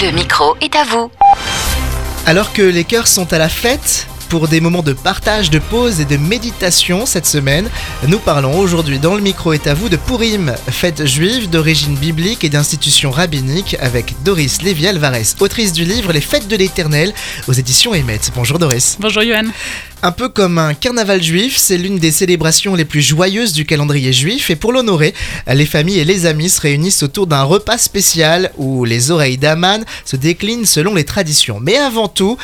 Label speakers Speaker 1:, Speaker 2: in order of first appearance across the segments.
Speaker 1: Le micro est à vous.
Speaker 2: Alors que les cœurs sont à la fête, pour des moments de partage, de pause et de méditation cette semaine, nous parlons aujourd'hui dans le micro est à vous de Purim, fête juive d'origine biblique et d'institution rabbinique avec Doris Lévy-Alvarez, autrice du livre Les fêtes de l'éternel aux éditions Emmet. Bonjour Doris.
Speaker 3: Bonjour Johan.
Speaker 2: Un peu comme un carnaval juif, c'est l'une des célébrations les plus joyeuses du calendrier juif et pour l'honorer, les familles et les amis se réunissent autour d'un repas spécial où les oreilles d'Aman se déclinent selon les traditions. Mais avant tout,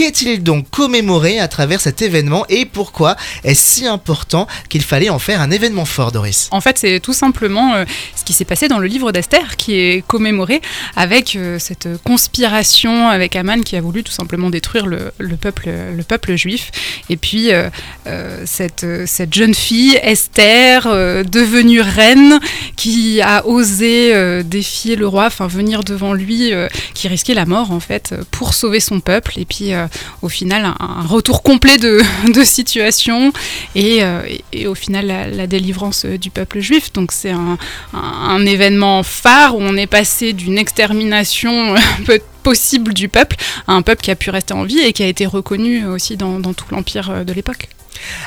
Speaker 2: Qu'est-il donc commémoré à travers cet événement et pourquoi est-ce si important qu'il fallait en faire un événement fort, Doris?
Speaker 3: En fait, c'est tout simplement euh, ce qui s'est passé dans le livre d'Esther qui est commémoré avec euh, cette conspiration avec Aman qui a voulu tout simplement détruire le, peuple, le peuple juif. Et puis, euh, cette jeune fille, Esther, devenue reine, qui a osé défier le roi, enfin venir devant lui, qui risquait la mort en fait, pour sauver son peuple. Et puis, au final un, retour complet de, situation euh, et, au final la, délivrance du peuple juif. Donc c'est un, événement phare où on est passé d'une extermination possible du peuple à un peuple qui a pu rester en vie et qui a été reconnu aussi dans tout l'empire de l'époque.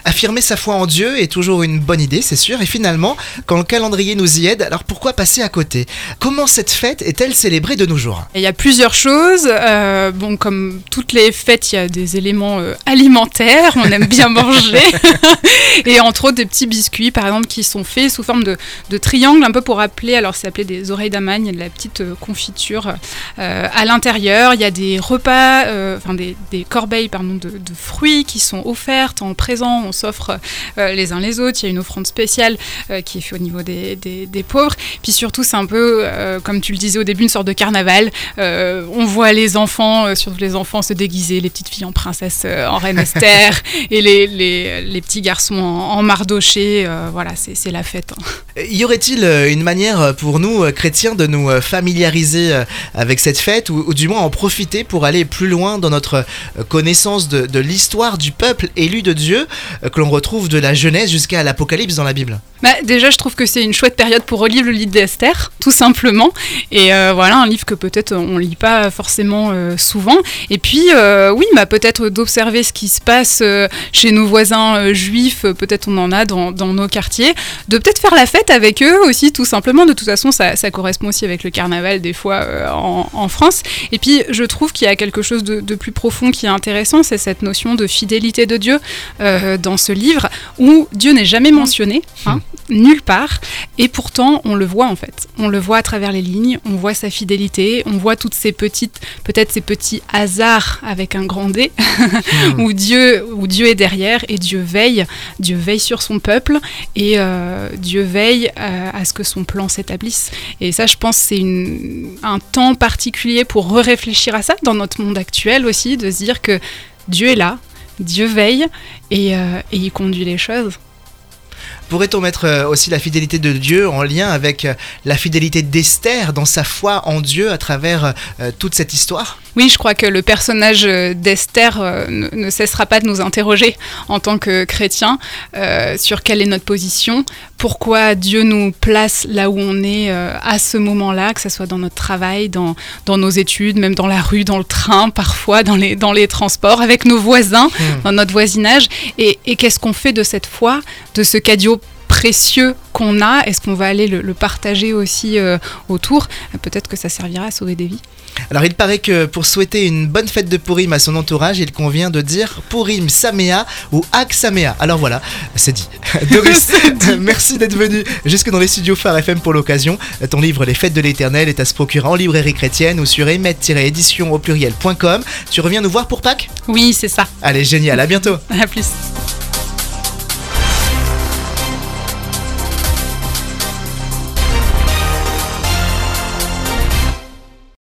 Speaker 2: Affirmer sa foi en Dieu est toujours une bonne idée, c'est sûr, et finalement, quand le calendrier nous y aide, alors pourquoi passer à côté? Comment cette fête est-elle célébrée de nos jours?
Speaker 3: Il y a plusieurs choses. Euh, bon, comme toutes les fêtes, il y a des éléments euh, alimentaires, on aime bien manger, et entre autres des petits biscuits, par exemple, qui sont faits sous forme de, de triangle, un peu pour rappeler, alors c'est appelé des oreilles d'amagne, il y a de la petite euh, confiture à l'intérieur, il y a des repas, enfin des, des, corbeilles pardon, de, de fruits qui sont offertes en présent on s'offre euh, les uns les autres. Il y a une offrande spéciale euh, qui est faite au niveau des, pauvres. Puis surtout, c'est un peu, euh, comme tu le disais au début, une sorte de carnaval. on voit les enfants, surtout les enfants, se déguiser, les petites filles en princesse, en reine Esther, et les, les, petits garçons en, mardoché. voilà, c'est la fête.
Speaker 2: Hein. Y aurait-il une manière pour nous, chrétiens, de nous familiariser avec cette fête, ou, du moins en profiter pour aller plus loin dans notre connaissance de, de l'histoire du peuple élu de Dieu? Euh, que l'on retrouve de la Genèse jusqu'à l'Apocalypse dans la Bible
Speaker 3: bah, Déjà, je trouve que c'est une chouette période pour relire le livre d'Esther, tout simplement. Et euh, voilà, un livre que peut-être on lit pas forcément euh, souvent. Et puis, oui, bah, peut-être d'observer ce qui se passe chez nos voisins juifs, peut-être on en a dans, nos quartiers, de peut-être faire la fête avec eux aussi, tout simplement. De toute façon, ça, correspond aussi avec le carnaval, des fois, en, France. Et puis, je trouve qu'il y a quelque chose de, plus profond qui est intéressant, c'est cette notion de fidélité de Dieu. Dans ce livre où Dieu n'est jamais mentionné, hein, nulle part, et pourtant on le voit en fait. On le voit à travers les lignes, on voit sa fidélité, on voit toutes ces petites, peut-être ces petits hasards avec un grand D, hmm. où, Dieu, où Dieu est derrière et Dieu veille, Dieu veille sur son peuple et euh, Dieu veille euh, à ce que son plan s'établisse. Et ça, je pense, c'est un temps particulier pour réfléchir à ça dans notre monde actuel aussi, de se dire que Dieu est là, Dieu veille et, euh, et il conduit les choses.
Speaker 2: Pourrait-on mettre euh, aussi la fidélité de Dieu en lien avec euh, la fidélité d'Esther dans sa foi en Dieu à travers euh, toute cette histoire?
Speaker 3: Oui, je crois que le personnage d'Esther ne, cessera pas de nous interroger en tant que chrétiens sur quelle est notre position, pourquoi Dieu nous place là où on est à ce moment-là, que ce soit dans notre travail, dans, dans nos études, même dans la rue, dans le train, parfois dans les, dans les transports, avec nos voisins, hmm. dans notre voisinage. Et, et qu'est-ce qu'on fait de cette foi, de ce cadio précieux qu'on a, est-ce qu'on va aller le, partager aussi euh, autour Peut-être que ça servira à sauver des vies.
Speaker 2: Alors il paraît que pour souhaiter une bonne fête de Purim à son entourage, il convient de dire Purim Samea ou Ak Samea. Alors voilà, c'est dit. Doris, merci d'être venu jusque dans les studios Phare FM pour l'occasion. Ton livre Les Fêtes de l'Éternel est à se procurer en librairie chrétienne ou sur émet-édition au pluriel.com. Tu reviens nous voir pour Pâques?
Speaker 3: Oui, c'est ça.
Speaker 2: Allez, génial, à bientôt.
Speaker 3: À plus.